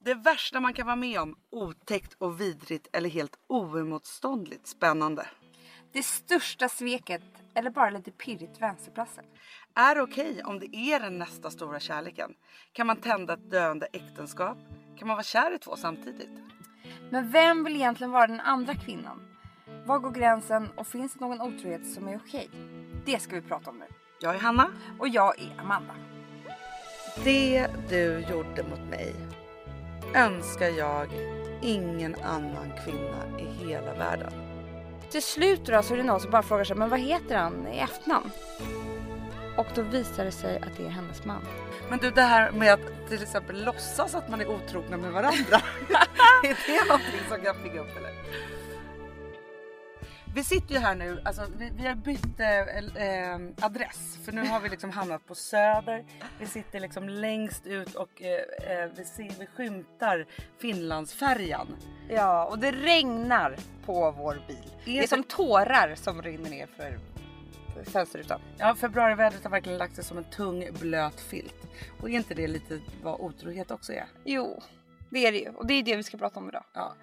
Det värsta man kan vara med om, otäckt och vidrigt eller helt oemotståndligt spännande. Det största sveket eller bara lite pirrigt vänsterplatsen. Är okej om det är den nästa stora kärleken? Kan man tända ett döende äktenskap? Kan man vara kär i två samtidigt? Men vem vill egentligen vara den andra kvinnan? Var går gränsen och finns det någon otrohet som är okej? Det ska vi prata om nu. Jag är Hanna. Och jag är Amanda. Det du gjorde mot mig önskar jag ingen annan kvinna i hela världen. Till slut då så är det någon som bara frågar sig, men vad heter han i efternamn? Och då visar det sig att det är hennes man. Men du det här med att till exempel låtsas att man är otrogna med varandra. är det någonting som kan pigga upp eller? Vi sitter ju här nu, alltså vi, vi har bytt eh, eh, adress för nu har vi liksom hamnat på Söder. Vi sitter liksom längst ut och eh, eh vi, ser, vi skymtar Finlandsfärjan. Ja, och det regnar på vår bil. Det är som tårar som rinner ner för för fönsterrutan. Ja, februarivädret har verkligen lagt sig som en tung blöt filt. Och är inte det lite vad otrohet också är? Jo, det är det ju och det är det vi ska prata om idag. Ja.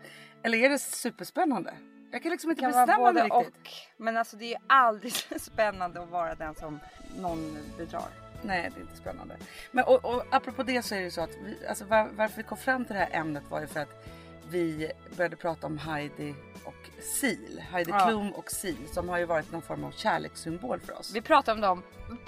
Eller är det superspännande? Jag kan liksom inte kan bestämma mig riktigt. Och, men alltså det är aldrig spännande att vara den som någon bedrar. Nej, det är inte spännande. Men och, och apropå det så är det så att vi, alltså var, varför vi kom fram till det här ämnet var ju för att vi började prata om Heidi och Sil. Heidi ja. Klum och Sil som har ju varit någon form av kärlekssymbol för oss. Vi pratar om dem,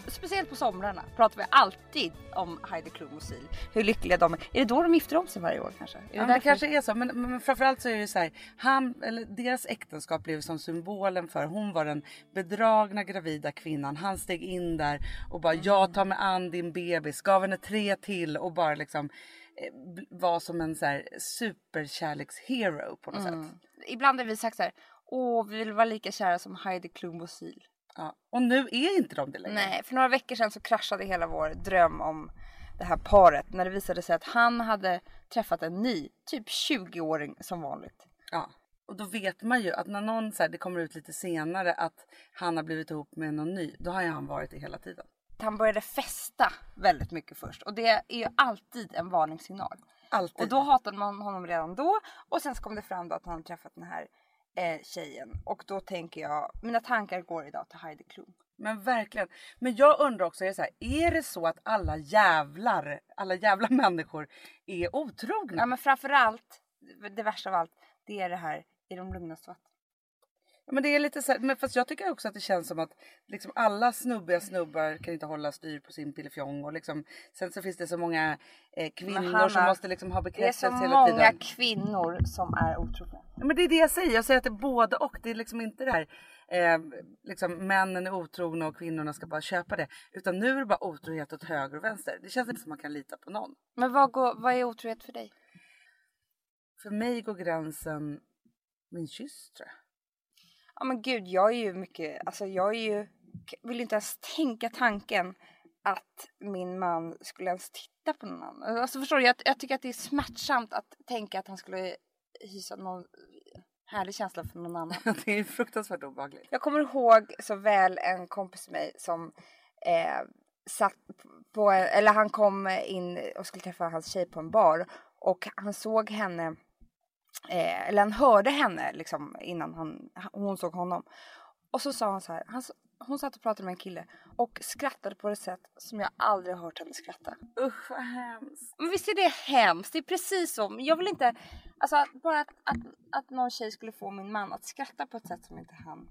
speciellt på somrarna pratar vi alltid om Heidi Klum och Sil. Hur lyckliga de är. Är det då de gifter om sig varje år kanske? Är ja, det kanske är så. Men, men framförallt så är det så här. Han, eller deras äktenskap blev som symbolen för. Hon var den bedragna gravida kvinnan. Han steg in där och bara mm. jag tar mig an din bebis. Gav henne tre till och bara liksom var som en så här superkärlekshero på något mm. sätt. Ibland har vi sagt så här, åh vi vill vara lika kära som Heidi Klum och Sil. Ja. Och nu är inte de det längre. Nej, för några veckor sedan så kraschade hela vår dröm om det här paret när det visade sig att han hade träffat en ny, typ 20-åring som vanligt. Ja. Och då vet man ju att när någon så här, det kommer ut lite senare att han har blivit ihop med någon ny, då har ju han varit det hela tiden han började festa väldigt mycket först och det är ju alltid en varningssignal. Alltid. Och då hatade man honom redan då och sen så kom det fram då att han hade träffat den här eh, tjejen och då tänker jag, mina tankar går idag till Heidi Klum. Men verkligen. Men jag undrar också, är, så här, är det så att alla jävlar, alla jävla människor är otrogna? Ja men framförallt, det värsta av allt, det är det här i de lugnaste vatten. Men det är lite så här, men fast jag tycker också att det känns som att liksom alla snubbiga snubbar kan inte hålla styr på sin pillefjong och liksom sen så finns det så många eh, kvinnor Hanna, som måste liksom ha bekräftelse hela tiden. Det är så många kvinnor som är otrogna. Men det är det jag säger, jag säger att det är både och. Det är liksom inte det här eh, liksom männen är otrogna och kvinnorna ska bara köpa det. Utan nu är det bara otrohet åt höger och vänster. Det känns inte som man kan lita på någon. Men vad, går, vad är otrohet för dig? För mig går gränsen min kyss tror jag. Ja men gud, jag är ju mycket, alltså jag är ju, vill inte ens tänka tanken att min man skulle ens titta på någon annan. Alltså förstår du, jag, jag tycker att det är smärtsamt att tänka att han skulle hysa någon härlig känsla för någon annan. det är fruktansvärt obehagligt. Jag kommer ihåg så väl en kompis till mig som eh, satt på, eller han kom in och skulle träffa hans tjej på en bar och han såg henne Eh, eller han hörde henne liksom innan han, hon såg honom. Och så sa han så här, han, hon satt och pratade med en kille och skrattade på ett sätt som jag aldrig har hört henne skratta. Usch vad hemskt. Men visst är det hemskt? Det är precis så. Jag vill inte, alltså bara att, att, att någon tjej skulle få min man att skratta på ett sätt som inte han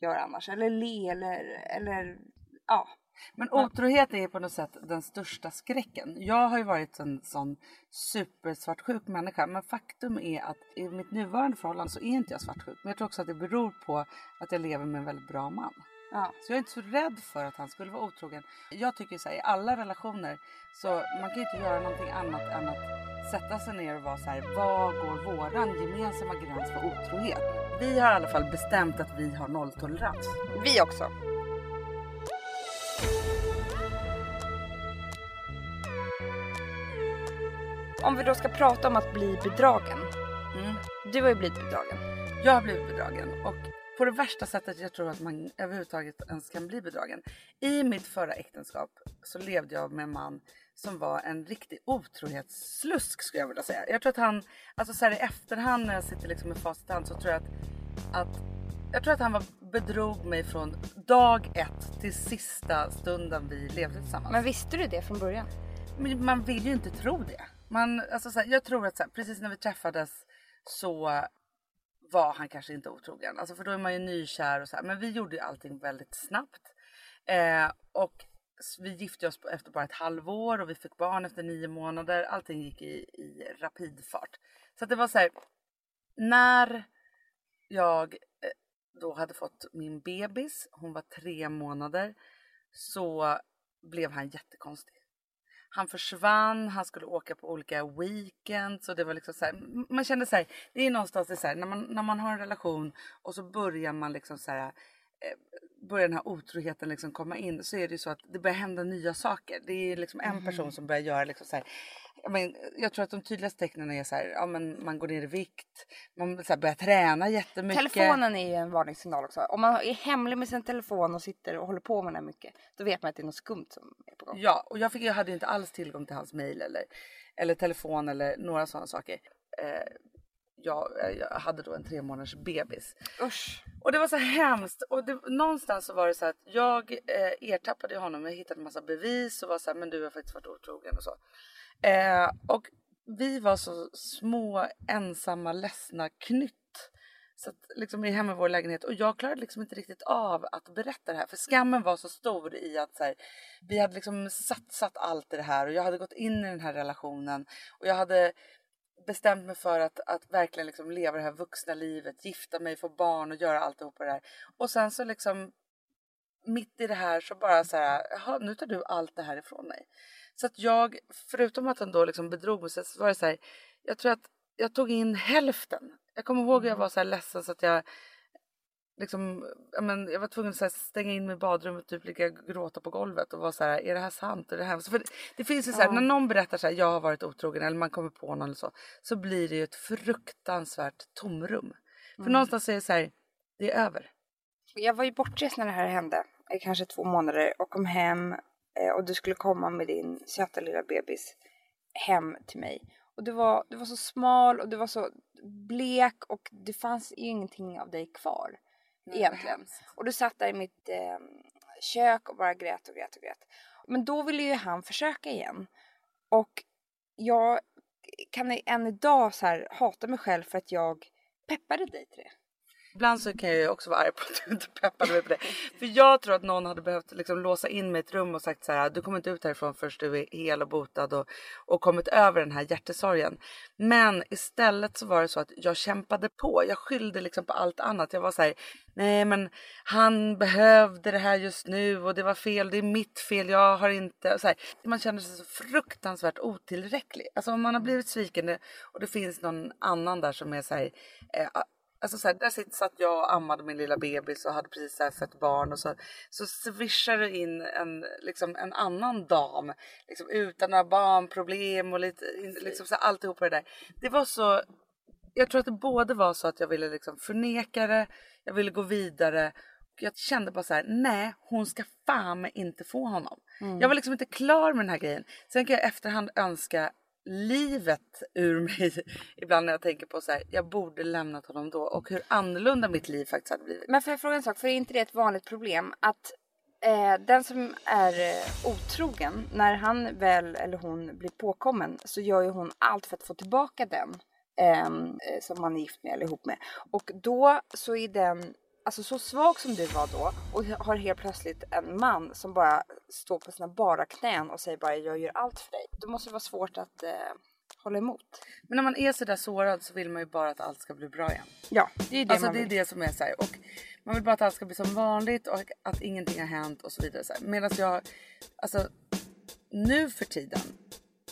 gör annars. Eller le eller, eller ja. Men otrohet är på något sätt den största skräcken. Jag har ju varit en sån supersvartsjuk människa men faktum är att i mitt nuvarande förhållande så är inte jag svartsjuk. Men jag tror också att det beror på att jag lever med en väldigt bra man. Ja. Så jag är inte så rädd för att han skulle vara otrogen. Jag tycker så här, i alla relationer så man kan ju inte göra någonting annat än att sätta sig ner och vara så här, vad går våran gemensamma gräns för otrohet? Vi har i alla fall bestämt att vi har nolltolerans. Vi också. Om vi då ska prata om att bli bedragen. Mm. Du har ju blivit bedragen. Jag har blivit bedragen och på det värsta sättet jag tror att man överhuvudtaget ens kan bli bedragen. I mitt förra äktenskap så levde jag med en man som var en riktig otrohetsslusk skulle jag vilja säga. Jag tror att han, alltså så här i efterhand när jag sitter liksom med facit i hand så tror jag att, att jag tror att han var, bedrog mig från dag ett till sista stunden vi levde tillsammans. Men visste du det från början? Men man vill ju inte tro det. Man, alltså så här, jag tror att så här, precis när vi träffades så var han kanske inte otrogen. Alltså för då är man ju nykär och så här. Men vi gjorde ju allting väldigt snabbt. Eh, och vi gifte oss efter bara ett halvår och vi fick barn efter nio månader. Allting gick i, i rapidfart. Så att det var så här. När jag eh, då hade fått min bebis, hon var tre månader, så blev han jättekonstig. Han försvann, han skulle åka på olika weekends och det var liksom så här, man kände så här, det är någonstans det så här, när man, när man har en relation och så börjar man liksom så här, eh, börjar den här otroheten liksom komma in så är det ju så att det börjar hända nya saker. Det är liksom en person Mm. som börjar göra liksom så här, jag, men, jag tror att de tydligaste tecknen är så här, ja men man går ner i vikt, man så här, börjar träna jättemycket. Telefonen är ju en varningssignal också. Om man är hemlig med sin telefon och sitter och håller på med den mycket. Då vet man att det är något skumt som är på gång. Ja, och jag, fick, jag hade inte alls tillgång till hans mail eller, eller telefon eller några sådana saker. Eh, jag, jag hade då en tre månaders bebis. Usch. Och det var så hemskt. Och det, någonstans så var det så att jag eh, ertappade honom. Jag hittade en massa bevis och var så här, men du har faktiskt varit otrogen och så. Eh, och vi var så små, ensamma, ledsna knytt. Så att, liksom hemma i vår lägenhet och jag klarade liksom inte riktigt av att berätta det här för skammen var så stor i att så här, vi hade liksom satsat allt i det här och jag hade gått in i den här relationen och jag hade bestämt mig för att, att verkligen liksom leva det här vuxna livet, gifta mig, få barn och göra alltihopa det här. Och sen så liksom mitt i det här så bara så här, jaha nu tar du allt det här ifrån mig. Så att jag, förutom att han då liksom bedrog mig så var det så här, jag tror att jag tog in hälften. Jag kommer ihåg att jag var så här ledsen så att jag liksom, jag, men, jag var tvungen att stänga in mig i badrummet typ ligga och gråta på golvet och vara så här, är det här sant? Är det här? För det, det finns ju så här, Ja. när någon berättar så här, jag har varit otrogen eller man kommer på någon eller så, så blir det ju ett fruktansvärt tomrum. För Mm. någonstans är det så här, det är över. Jag var ju bortrest när det här hände. i Kanske två månader och kom hem. Eh, Och du skulle komma med din söta lilla bebis hem till mig. Och du var, du var så smal och du var så blek och det fanns ju ingenting av dig kvar. egentligen. Och du satt där i mitt eh, kök och bara grät och grät och grät. Men då ville ju han försöka igen. Och jag kan än idag så här hata mig själv för att jag peppade dig till det. Ibland så kan jag ju också vara arg på att du inte peppade mig på det. För jag tror att någon hade behövt liksom låsa in mig i ett rum och sagt så här, du kommer inte ut härifrån förrän du är hel och botad och, och kommit över den här hjärtesorgen. Men istället så var det så att jag kämpade på. Jag skyllde liksom på allt annat. Jag var så här, nej men han behövde det här just nu och det var fel, det är mitt fel, jag har inte. Så här, man känner sig så fruktansvärt otillräcklig. Alltså om man har blivit sviken och det finns någon annan där som är så här, eh, Alltså så här, där satt jag och ammade min lilla bebis och hade precis så fött barn och så, så swishade det in en, liksom, en annan dam liksom, utan några barnproblem och lite, liksom, så här, alltihopa det där. Det var så, jag tror att det både var så att jag ville liksom förneka det, jag ville gå vidare och jag kände bara så här: nej hon ska fan inte få honom. Jag var liksom inte klar med den här grejen. Sen kan jag efterhand önska livet ur mig ibland när jag tänker på så här, jag borde lämnat honom då och hur annorlunda mitt liv faktiskt hade blivit. Men får jag fråga en sak, för är inte det ett vanligt problem att eh, den som är eh, otrogen, när han väl eller hon blir påkommen så gör ju hon allt för att få tillbaka den ehm, eh, som man är gift med eller ihop med. Och då så är den alltså så svag som du var då och har helt plötsligt en man som bara står på sina bara knän och säger bara jag gör allt för dig. Då måste det vara svårt att eh, hålla emot. Men när man är så där sårad så vill man ju bara att allt ska bli bra igen. Ja, det är det Alltså man det är vill. det som är så här, och man vill bara att allt ska bli som vanligt och att ingenting har hänt och så vidare. Så här. Medan jag, alltså nu för tiden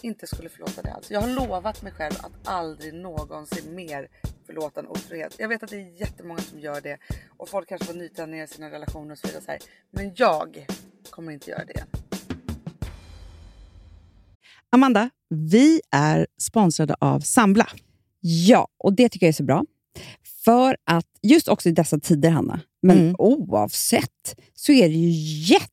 inte skulle förlåta det alls. Jag har lovat mig själv att aldrig någonsin mer förlåta en otrohet. Jag vet att det är jättemånga som gör det och folk kanske får nytändningar i sina relationer och så vidare. Så här. Men jag kommer inte göra det igen. Amanda, vi är sponsrade av Sambla. Ja, och det tycker jag är så bra. För att just också i dessa tider, Hanna, men Mm. oavsett, så är det ju jätte,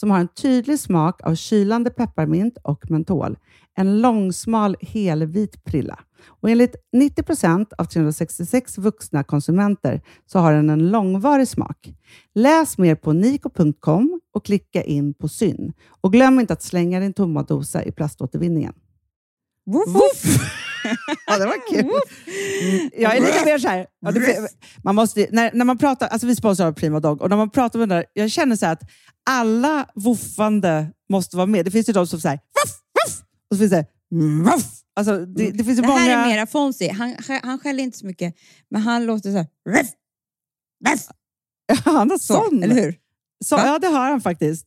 som har en tydlig smak av kylande pepparmint och mentol. En långsmal helvit prilla. Och enligt 90 procent av 366 vuxna konsumenter så har den en långvarig smak. Läs mer på niko.com och klicka in på Syn. Och glöm inte att slänga din tomma dosa i plaståtervinningen. Woof! ja, det var kul. Mm, Jag är lite mer så här. Man måste, när, när man pratar, alltså vi sponsrar Prima Dog och när man pratar med den där, jag känner så att alla woofande måste vara med. Det finns ju de som säger voff, voff, och så finns det voff. Alltså, det, det finns ju Det många... här är mera Fonzie. Han, han skäller inte så mycket, men han låter så här. Ruff, Han har så, sån. eller hur? Så, ja, det har han faktiskt.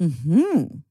Mm-hmm.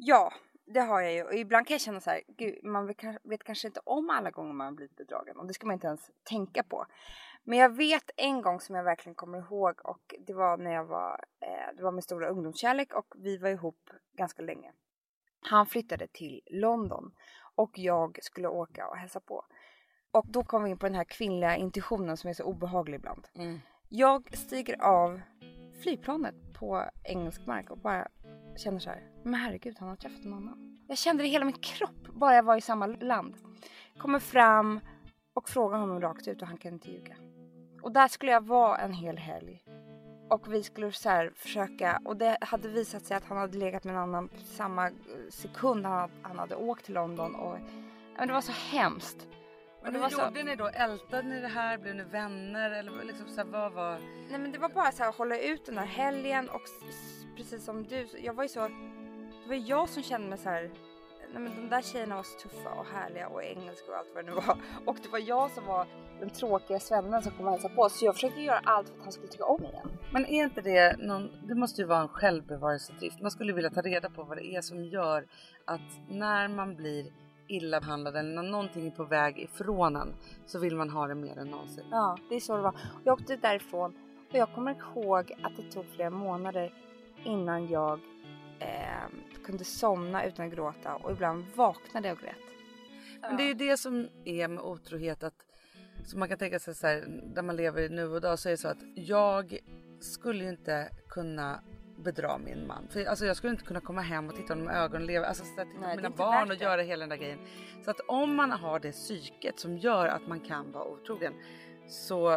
Ja, det har jag ju. Och ibland kan jag känna så här, gud, man vet, kanske- inte om alla gånger man blivit bedragen. Och det ska man inte ens tänka på. Men jag vet en gång som jag verkligen kommer ihåg och det var när jag var, eh, det var min stora ungdomskärlek och vi var ihop ganska länge. Han flyttade till London och jag skulle åka och hälsa på. Och då kom vi in på den här kvinnliga intuitionen som är så obehaglig ibland. Jag stiger av flygplanet på engelsk mark och bara känner så här, men herregud han har träffat en annan. Jag kände det i hela min kropp bara jag var i samma land. Kommer fram och frågar honom rakt ut och han kan inte ljuga. Och där skulle jag vara en hel helg. Och vi skulle så här försöka, och det hade visat sig att han hade legat med en annan samma sekund han, han hade åkt till London och men det var så hemskt. Och hur så, gjorde ni då? Ältade ni det här? Blev ni vänner? Eller liksom så här, vad var... Nej men det var bara så här hålla ut den här helgen och precis som du, jag var ju så, det var jag som kände mig så här. Nej men de där tjejerna var så tuffa och härliga och engelska och allt vad det nu var. Och det var jag som var den tråkiga svennen som kom och hälsade på. Så jag försökte göra allt för att han skulle tycka om igen. Men är inte det någon... Det måste ju vara en självbevarelsedrift. Man skulle vilja ta reda på vad det är som gör att när man blir illa behandlad eller när någonting är på väg ifrån en så vill man ha det mer än någonsin. Ja, det är så det var. Jag åkte därifrån och jag kommer ihåg att det tog flera månader innan jag eh, kunde somna utan att gråta och ibland vaknade jag och grät. Men det är ju det som är med otrohet att så man kan tänka sig så här, där man lever i nu och dag så är det så att jag skulle ju inte kunna bedra min man. För alltså jag skulle inte kunna komma hem och titta honom i ögonen och leva, alltså titta Nej, på mina barn och göra hela den där grejen. Så att om man har det psyket som gör att man kan vara otrogen så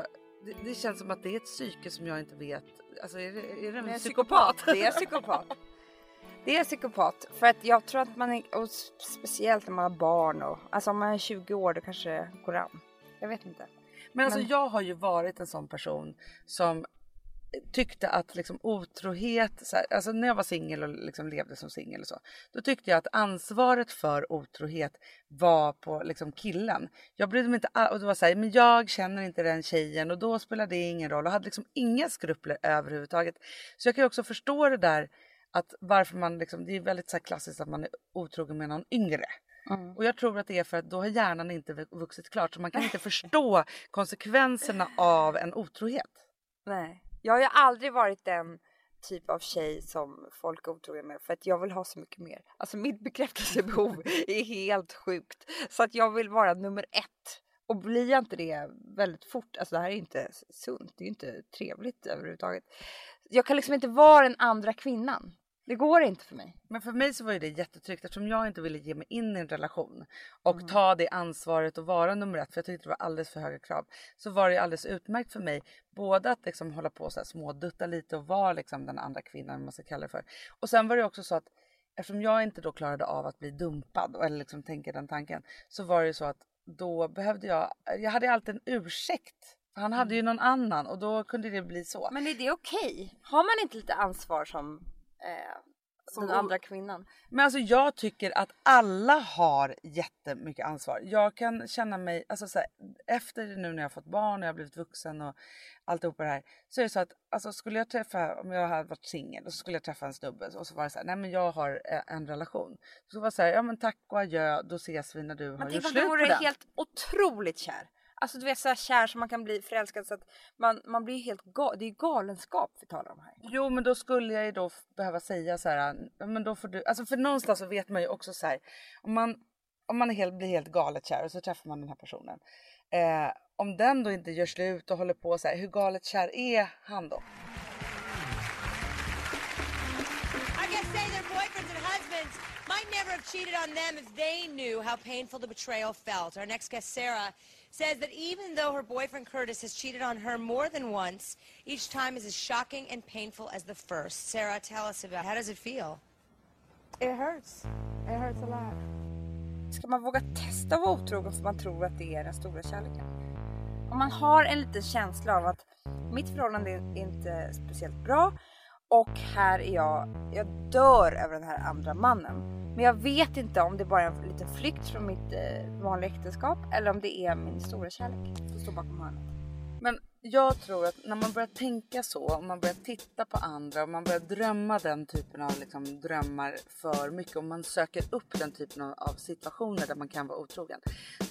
det, det känns som att det är ett psyke som jag inte vet. Alltså är det, är det en är psykopat? Det är psykopat. Det är psykopat. För att jag tror att man är, och speciellt när man har barn och alltså om man är 20 år då kanske det går an. Jag vet inte. Men alltså Men- jag har ju varit en sån person som tyckte att liksom otrohet, så här, alltså när jag var singel och liksom levde som singel och så, då tyckte jag att ansvaret för otrohet var på liksom killen. Jag brydde mig inte och det var så här, men jag känner inte den tjejen och då spelar det ingen roll och hade liksom inga skrupler överhuvudtaget. Så jag kan ju också förstå det där att varför man liksom, det är väldigt så klassiskt att man är otrogen med någon yngre. Mm. Och jag tror att det är för att då har hjärnan inte vu- vuxit klart så man kan inte förstå konsekvenserna av en otrohet. Nej. Jag har ju aldrig varit den typ av tjej som folk är otrogna med för att jag vill ha så mycket mer. Alltså mitt bekräftelsebehov är helt sjukt. Så att jag vill vara nummer ett. Och blir jag inte det väldigt fort, alltså det här är inte sunt, det är ju inte trevligt överhuvudtaget. Jag kan liksom inte vara den andra kvinnan. Det går inte för mig. Men för mig så var ju det jättetryggt eftersom jag inte ville ge mig in i en relation och ta det ansvaret och vara nummer ett för jag tyckte det var alldeles för höga krav. Så var det alldeles utmärkt för mig både att liksom hålla på så här smådutta lite och vara liksom den andra kvinnan man ska kalla det för. Och sen var det också så att eftersom jag inte då klarade av att bli dumpad eller liksom tänka den tanken så var det ju så att då behövde jag, jag hade alltid en ursäkt. Han hade ju någon annan och då kunde det bli så. Men är det okej? Har man inte lite ansvar som, som den andra kvinnan? Men alltså jag tycker att alla har jättemycket ansvar. Jag kan känna mig, alltså så här, efter nu när jag har fått barn och jag har blivit vuxen och alltihopa det här. Så är det så att alltså skulle jag träffa, om jag hade varit singel och så skulle jag träffa en snubbe och så var det så här, nej men jag har eh, en relation. Så var det så här, ja men tack och adjö, då ses vi när du har Men gjort tänk om slut du på vore den. helt otroligt kär. Alltså du vet så här kär som man kan bli förälskad så att man, man blir helt gal. Det är ju galenskap vi talar om här. Jo men då skulle jag ju då behöva säga så här, "Ja, men då får du, alltså för någonstans så vet man ju också så här, om man, om man är helt, blir helt galet kär och så träffar man den här personen. Eh, om den då inte gör slut och håller på så här, hur galet kär är han då? Might never have cheated on them if they knew how painful the betrayal felt. Our next guest, Sarah, says that even though her boyfriend Curtis has cheated on her more than once, each time is as shocking and painful as the first. Sarah, tell us about how does it feel? It hurts. It hurts a lot. Ska man våga testa att vara otrogen för man tror att det är den stora kärleken? Om man har en liten känsla av att mitt förhållande är inte speciellt bra och här är jag, jag dör över den här andra mannen. Men jag vet inte om det bara är en liten flykt från mitt eh, vanliga äktenskap eller om det är min stora kärlek som står bakom hörnet. Men jag tror att när man börjar tänka så, och man börjar titta på andra och man börjar drömma den typen av liksom, drömmar för mycket, om man söker upp den typen av, av situationer där man kan vara otrogen.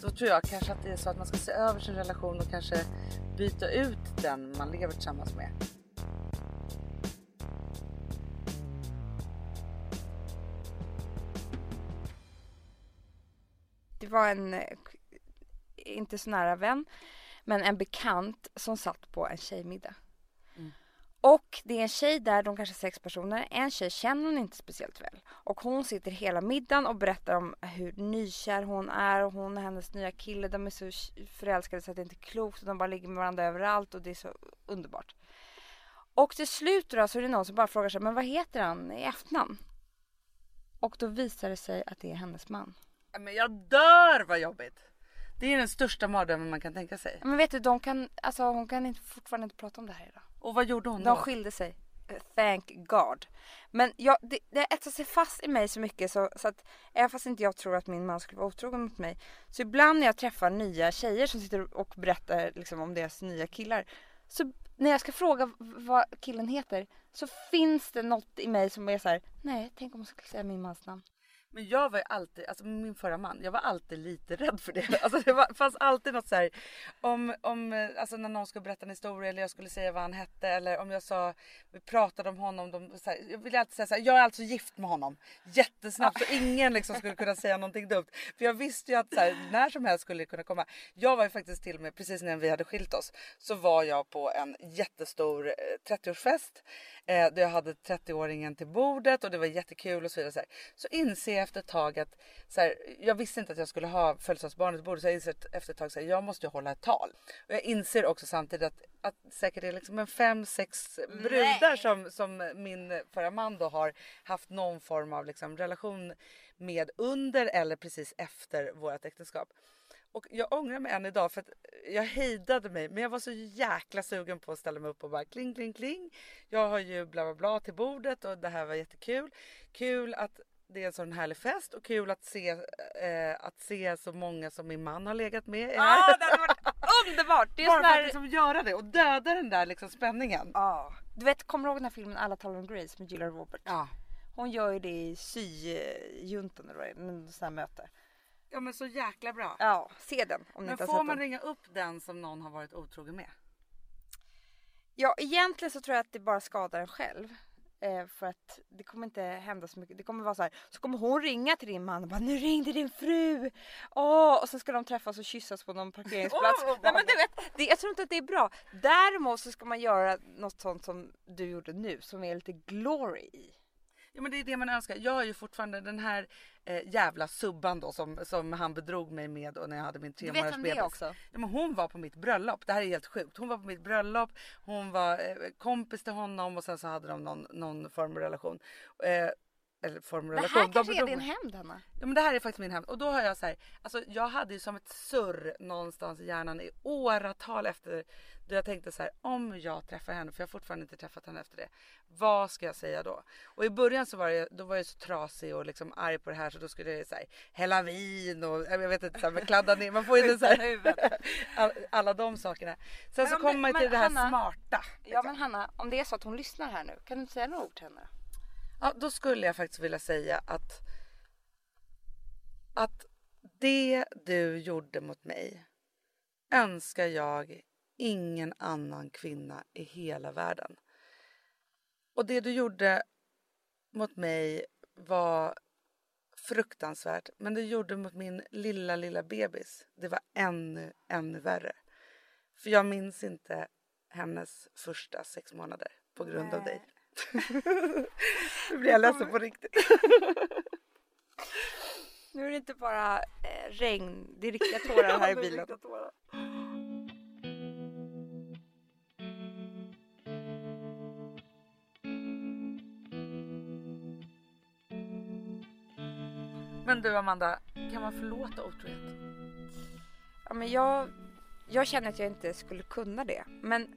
Då tror jag kanske att det är så att man ska se över sin relation och kanske byta ut den man lever tillsammans med. Var en, eh, inte så nära vän, men en bekant som satt på en tjejmiddag. Och det är en tjej där, de kanske är sex personer. En tjej känner hon inte speciellt väl. Och hon sitter hela middagen och berättar om hur nykär hon är och hon och hennes nya kille, de är så förälskade så att det inte är klokt och de bara ligger med varandra överallt och det är så underbart. Och till slut då så är det någon som bara frågar sig, men vad heter han i efternamn? Och då visar det sig att det är hennes man. Men jag dör vad jobbigt! Det är den största mardrömmen man kan tänka sig. Men vet du, de kan, alltså, hon kan inte, fortfarande inte prata om det här idag. Och vad gjorde hon De då? skilde sig. Thank God. Men jag, det, det etsar sig fast i mig så mycket så, så att även fast inte jag tror att min man skulle vara otrogen mot mig. Så ibland när jag träffar nya tjejer som sitter och berättar liksom, om deras nya killar. Så när jag ska fråga vad killen heter så finns det något i mig som är så här: nej tänk om jag skulle säga min mans namn. Men jag var ju alltid, alltså min förra man, jag var alltid lite rädd för det. Alltså det var, fanns alltid något så här, om, om, eh, alltså när någon skulle berätta en historia eller jag skulle säga vad han hette eller om jag sa, vi pratade om honom, de, så här, jag ville alltid säga så här, jag är alltså gift med honom. Jättesnabbt så ingen liksom skulle kunna säga någonting dumt. För jag visste ju att så här, när som helst skulle det kunna komma. Jag var ju faktiskt till och med, precis när vi hade skilt oss, så var jag på en jättestor eh, 30-årsfest. Eh, där jag hade 30-åringen till bordet och det var jättekul och så vidare. Så, här. så inser jag efter ett tag att så här, jag visste inte att jag skulle ha födelsedagsbarnet bordet så jag inser efter ett tag att jag måste ju hålla ett tal. Och jag inser också samtidigt att, att säkert det är liksom en fem, sex brudar som, som min förra man då har haft någon form av liksom relation med under eller precis efter vårt äktenskap. Och jag ångrar mig än idag för att jag hejdade mig men jag var så jäkla sugen på att ställa mig upp och bara kling kling kling. Jag har ju bla bla bla till bordet och det här var jättekul. Kul att det är en sån härlig fest och kul att se, eh, att se så många som min man har legat med. Ja, ah, det hade varit underbart! Det är Bara för att liksom göra det och döda den där liksom spänningen. Ja. Du vet, kommer du ihåg den här filmen Alla talar om Grace med Julia Roberts? Ja. Hon gör ju det i syjuntan eller vad det är, sån här möte. ja men så jäkla bra. Ja, se den om ni Men inte har får sett man den. ringa upp den som någon har varit otrogen med? Ja, egentligen så tror jag att det bara skadar en själv. Eh, för att det kommer inte hända så mycket. Det kommer vara så här. Så kommer hon ringa till din man och bara nu ringde din fru. Åh, och sen ska de träffas och kyssas på någon parkeringsplats. Åh, vad Nej men du vet, det, jag tror inte att det är bra. Däremot så ska man göra något sånt som du gjorde nu som är lite glory i. Ja men det är det man önskar. Jag har ju fortfarande den här eh, jävla subban då som, som han bedrog mig med och när jag hade min tre Du vet månaders vem det bebis. också? Ja, men hon var på mitt bröllop. Det här är helt sjukt. Hon var på mitt bröllop. Hon var eh, kompis till honom och sen så hade de någon, någon form av relation. Eh, eller form av Det här De kanske är bedrog din hämnd Hanna. Ja men det här är faktiskt min hämnd. Och då har jag så här, alltså jag hade ju som ett surr någonstans i hjärnan i åratal efter då jag tänkte så här, om jag träffar henne, för jag har fortfarande inte träffat henne efter det. Vad ska jag säga då? Och i början så var jag, då var jag så trasig och liksom arg på det här så då skulle jag säga hälla vin och jag vet inte, så här, men kladda ner. Man får ju inte så här, all, alla de sakerna. Sen Men så om kommer man men till det här Hanna- smarta. Ja liksom. men Hanna, om det är så att hon lyssnar här nu, kan du inte säga några ord till henne? Ja, då skulle jag faktiskt vilja säga att att det du gjorde mot mig önskar jag ingen annan kvinna i hela världen. Och det du gjorde mot mig var fruktansvärt. Men det du gjorde mot min lilla, lilla bebis, det var ännu, ännu värre. För jag minns inte hennes första sex månader på grund av dig. Nu blir jag ledsen på riktigt. Nu är det inte bara eh, regn, det är riktiga tårar här i bilen. Men du Amanda, kan man förlåta otrohet? Ja, men jag, jag känner att jag inte skulle kunna det. Men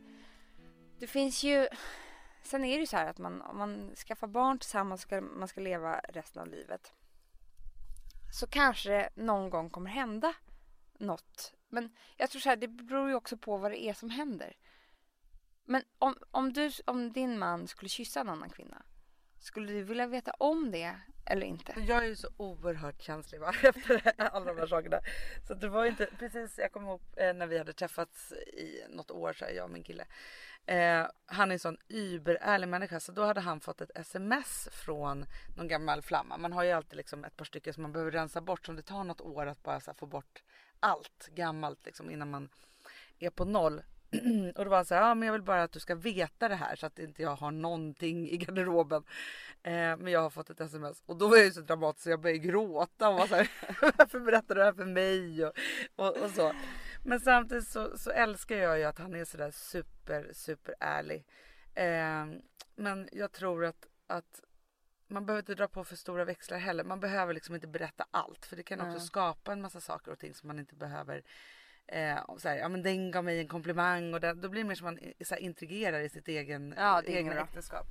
det finns ju... Sen är det ju så här att man, om man skaffar barn tillsammans ska man ska leva resten av livet. Så kanske det någon gång kommer hända något. Men jag tror så här, det beror ju också på vad det är som händer. Men om, om, du, om din man skulle kyssa en annan kvinna. Skulle du vilja veta om det eller inte? Jag är ju så oerhört känslig va? efter alla de här sakerna. Så det var inte precis, jag kommer ihåg eh, när vi hade träffats i något år så här, jag och min kille. Eh, han är en sån überärlig människa så då hade han fått ett sms från någon gammal flamma. Man har ju alltid liksom ett par stycken som man behöver rensa bort som det tar något år att bara så här, få bort allt gammalt liksom innan man är på noll. och då var han så här, ja men jag vill bara att du ska veta det här så att inte jag har någonting i garderoben. Eh, men jag har fått ett sms och då var jag ju så dramatisk så jag började gråta och var så här, varför berättar du det här för mig? Och, och, och så. Men samtidigt så, så älskar jag ju att han är sådär super, super ärlig. Eh, men jag tror att, att man behöver inte dra på för stora växlar heller. Man behöver liksom inte berätta allt för det kan också skapa en massa saker och ting som man inte behöver Eh, så här, ja men den gav mig en komplimang och det, då blir det mer som man så här, intrigerar i sitt egen, Ja, det egna äktenskap.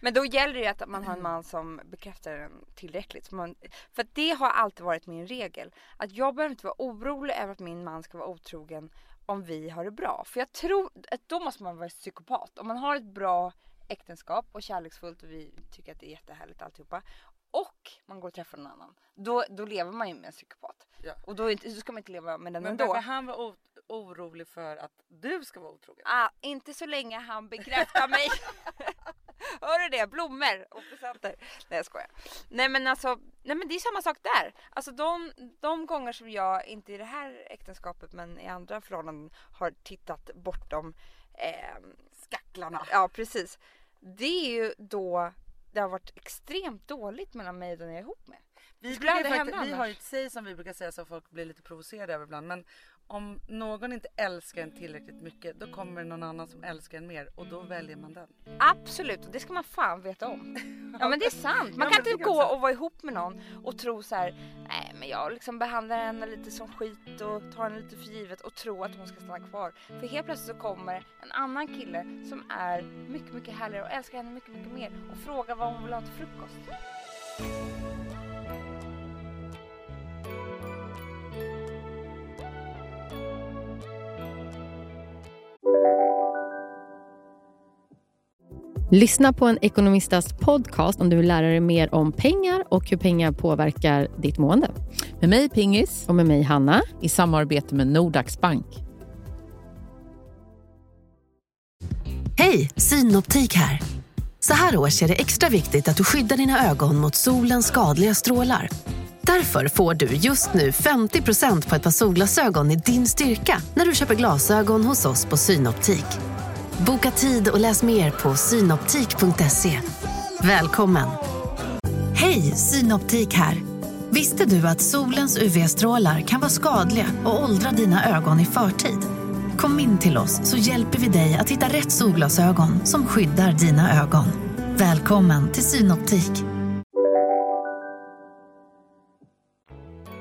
Men då gäller det ju att man har en man som bekräftar en tillräckligt. Man, för det har alltid varit min regel. Att jag behöver inte vara orolig över att min man ska vara otrogen om vi har det bra. För jag tror att då måste man vara psykopat. Om man har ett bra äktenskap och kärleksfullt och vi tycker att det är jättehärligt alltihopa. Och man går och träffar någon annan. Då, då lever man ju med en psykopat. Ja. Och då, inte, så ska man inte leva med den Men ändå. behöver han vara o- orolig för att du ska vara otrogen? Ah, inte så länge han bekräftar mig. Hör du det? Blommor och presenter. Nej jag skojar. Nej men alltså, nej men det är samma sak där. Alltså de, de gånger som jag, inte i det här äktenskapet men i andra förhållanden har tittat bortom ehm, Skacklarna. Ja precis. Det är ju då det har varit extremt dåligt mellan mig och den jag är ihop med. Vi, Det skulle aldrig hända vi annars. har ju ett säg som vi brukar säga som folk blir lite provocerade över ibland. Men om någon inte älskar en tillräckligt mycket då kommer det någon annan som älskar en mer och då väljer man den. Absolut och det ska man fan veta om. Ja men det är sant. Man Ja, kan inte kan gå och vara ihop med någon och tro så här, nej men jag liksom behandlar henne lite som skit och tar henne lite för givet och tro att hon ska stanna kvar. För helt plötsligt så kommer en annan kille som är mycket, mycket härligare och älskar henne mycket, mycket mer och frågar vad hon vill ha till frukost. Lyssna på en ekonomistas podcast om du vill lära dig mer om pengar och hur pengar påverkar ditt mående. Med mig Pingis Och med mig Hanna. i samarbete med Nordax Bank. Hej, Synoptik här. Så här års är det extra viktigt att du skyddar dina ögon mot solens skadliga strålar. Därför får du just nu 50% på ett par solglasögon i din styrka när du köper glasögon hos oss på Synoptik. Boka tid och läs mer på synoptik.se. Välkommen! Hej, Synoptik här. Visste du att solens UV-strålar kan vara skadliga och åldra dina ögon i förtid? Kom in till oss så hjälper vi dig att hitta rätt solglasögon som skyddar dina ögon. Välkommen till Synoptik.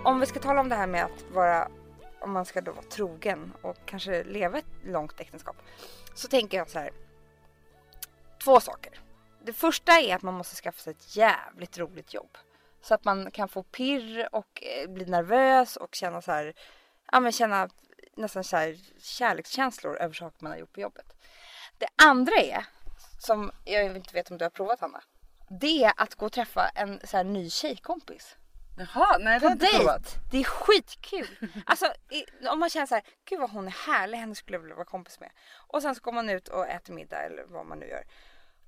Om vi ska tala om det här med att vara, om man ska då vara trogen och kanske leva ett långt äktenskap. Så tänker jag så här. Två saker. Det första är att man måste skaffa sig ett jävligt roligt jobb. Så att man kan få pirr och eh, bli nervös och känna så här, ja men känna nästan så här kärlekskänslor över saker man har gjort på jobbet. Det andra är, som jag inte vet om du har provat Hanna. Det är att gå och träffa en så här ny tjejkompis Jaha, nej det har jag inte provat. Det är skitkul. Alltså i, om man känner så här, gud vad hon är härlig, henne skulle jag vilja vara kompis med. Och sen så går man ut och äter middag eller vad man nu gör.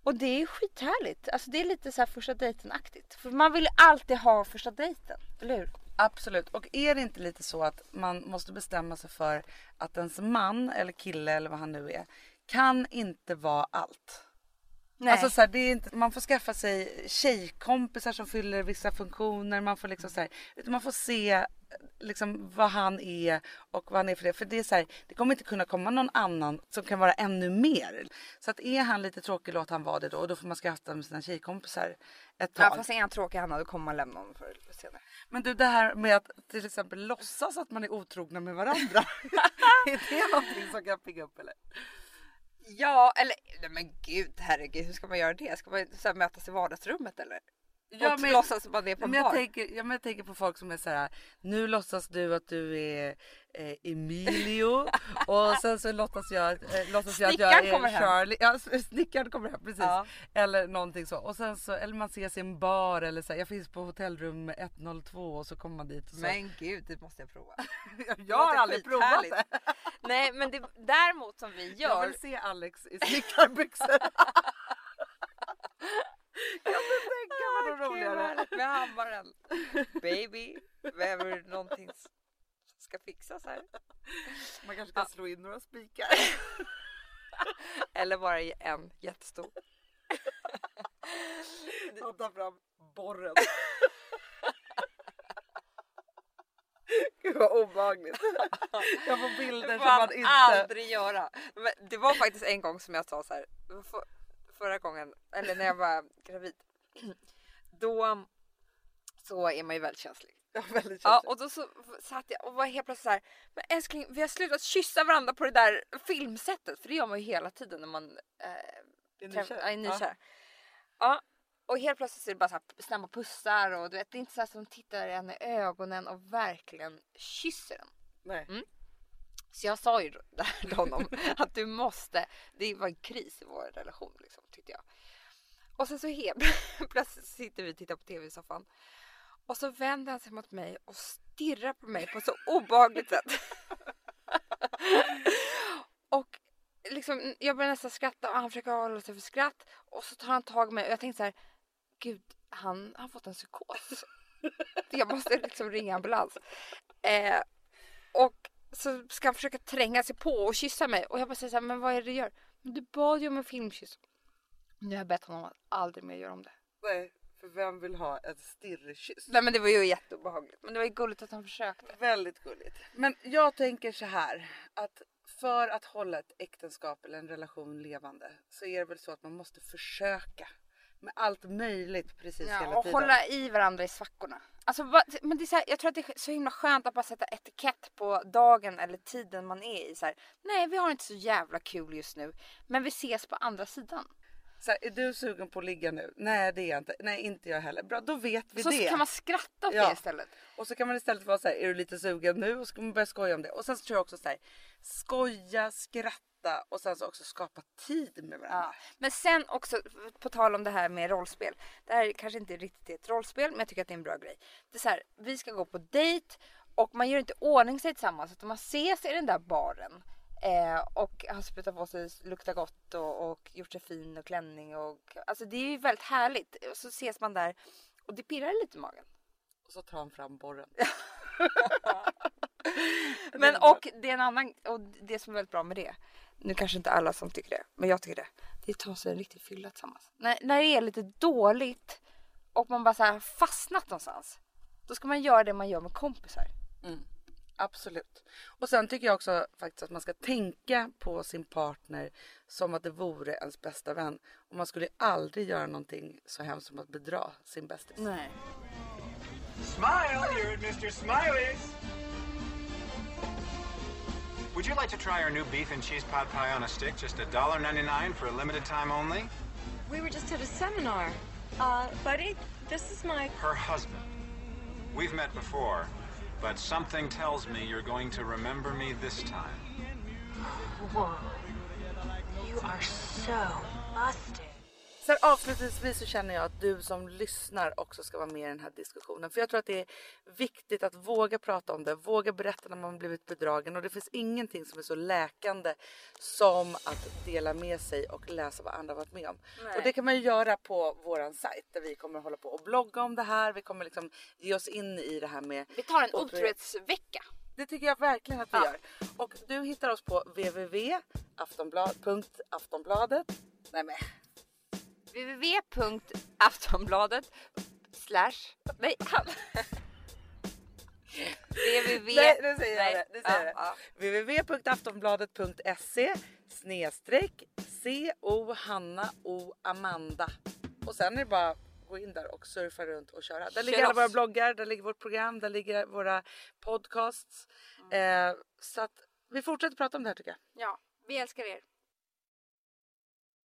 Och det är skithärligt. Alltså det är lite så här första dejten-aktigt. För man vill ju alltid ha första dejten, eller hur? Absolut. Och är det inte lite så att man måste bestämma sig för att ens man eller kille eller vad han nu är kan inte vara allt. Nej. Alltså så här, det är inte, man får skaffa sig tjejkompisar som fyller vissa funktioner. Man får liksom så här, man får se liksom vad han är och vad han är för det. För det är så här, det kommer inte kunna komma någon annan som kan vara ännu mer. Så att är han lite tråkig låt han vara det då och då får man skaffa med sina tjejkompisar ett tag. ja, fast är han tråkig Hanna då kommer man lämna honom förr eller senare. Men du det här med att till exempel låtsas att man är otrogna med varandra. är det någonting som kan pigga upp eller? Ja, eller nej men gud herregud hur ska man göra det? Ska man så här, mötas i vardagsrummet eller? Ja, och men- låtsas man är på en Men jag, bar? tänker, ja, men jag tänker på folk som är så här. Nu låtsas du att du är eh, Emilio och sen så låtsas jag, eh, låtsas jag att jag är kommer hem. Charlie. Ja, snickaren kommer hem precis. Ja. Eller någonting så. Och sen så eller man ses i en bar eller så här, Jag finns på hotellrum 102 och så kommer man dit. Och så. Men gud det måste jag prova. jag har aldrig provat det. Nej men det, däremot som vi Jag gör vill se Alex i snickarbyxor. Kan du tänka mig något roligare? med hammaren. Baby, behöver du någonting som ska fixas här? Man kanske kan slå in några spikar. Eller bara en jättestor. Och ta fram borren. Gud vad obehagligt. Jag får bilder Det som man man inte... aldrig göra. Men det var faktiskt en gång som jag sa så här. För- Förra gången, eller när jag var gravid. Då så är man ju väldigt känslig. Ja, väldigt Ja, känsligt. och då så satt jag och var helt plötsligt så här. Men älskling, vi har slutat kyssa varandra på det där filmsättet. För det gör man ju hela tiden när man eh, Är nykär? ja. Ja. Och helt plötsligt så är det bara så här snabba pussar och du vet, det är inte så här som tittar en i ögonen och verkligen kysser den. Nej. Så jag sa ju där till honom att du måste, det var en kris i vår relation liksom tyckte jag. Och sen så helt plötsligt sitter vi och tittar på tv i soffan. Och så vänder han sig mot mig och stirrar på mig på ett så obehagligt sätt. och liksom, jag börjar nästan skratta och han försöker hålla sig för skratt. Och så tar han tag i mig och jag tänkte så här, gud, han har fått en psykos. jag måste liksom ringa ambulans. Eh, och så ska han försöka tränga sig på och kyssa mig. Och jag bara säger så här, men vad är det du gör? Men du bad ju om en filmkyss. Nu har jag bett honom att aldrig mer göra om det. Nej, för vem vill ha en stirrkyss? Nej men det var ju jätteobehagligt. Men det var ju gulligt att han försökte. Väldigt gulligt. Men jag tänker så här att för att hålla ett äktenskap eller en relation levande så är det väl så att man måste försöka med allt möjligt precis Ja, hela och tiden. hålla i varandra i svackorna. Alltså, men det är så här, jag tror att det är så himla skönt att bara sätta etikett på dagen eller tiden man är i. Så här, Nej, vi har inte så jävla kul just nu, men vi ses på andra sidan. Så här, är du sugen på att ligga nu? Nej det är jag inte. Nej inte jag heller. Bra då vet vi Så det. kan man skratta åt Ja. det istället. Och så kan man istället vara så här, är du lite sugen nu? Och så kan man börja skoja om det. Och sen så tror jag också så här, skoja, skratta och sen så också skapa tid med varandra. Ja. Men sen också, på tal om det här med rollspel. Det här kanske inte riktigt är ett rollspel, men jag tycker att det är en bra grej. Det är så här, vi ska gå på dejt och man gör inte ordning sig tillsammans utan man ses i den där baren. Eh, och har sprutat på sig, luktar gott och, och gjort sig fin och klänning och alltså det är ju väldigt härligt. Och så ses man där och det pirrar lite i magen. Och så tar han fram borren. Men och det är en annan, och det som är väldigt bra med det. Nu kanske inte alla som tycker det, men jag tycker det. Det är att ta sig en riktig fylla tillsammans. När, när det är lite dåligt och man bara så fastnat någonstans. Då ska man göra det man gör med kompisar. Absolut. Och sen tycker jag också faktiskt att man ska tänka på sin partner som att det vore ens bästa vän. Och man skulle aldrig göra någonting så hemskt som att bedra sin bästis. Nej. Smile, you're at Mr. Smiley's. Would you like to try our new beef and cheese pot pie on a stick? Just $1.99 for a limited time only? We were just at a seminar. Uh, buddy, this is my. Her husband. We've met before, but something tells me you're going to remember me this time. Whoa. You are so busted. Sen avslutningsvis så känner jag att du som lyssnar också ska vara med i den här diskussionen. För jag tror att det är viktigt att våga prata om det, våga berätta när man blivit bedragen. Och det finns ingenting som är så läkande som att dela med sig och läsa vad andra varit med om. Nej. Och det kan man ju göra på våran sajt där vi kommer hålla på och blogga om det här. Vi kommer liksom ge oss in i det här med Vi tar en otrohet. otrohetsvecka. Det tycker jag verkligen att vi Ja. gör. Och du hittar oss på www.aftonbladet. Nej men www.aftonbladet slash... Nej, www... Nej, nu säger Nej. jag det. Nu säger Ja, det. www.aftonbladet.se snedstreck CO Hanna O Amanda. Och sen är det bara gå in där och surfa runt och köra. Där Kör ligger alla oss. våra bloggar, där ligger vårt program, där ligger våra podcasts. Eh, så att vi fortsätter prata om det här tycker jag. ja, vi älskar er.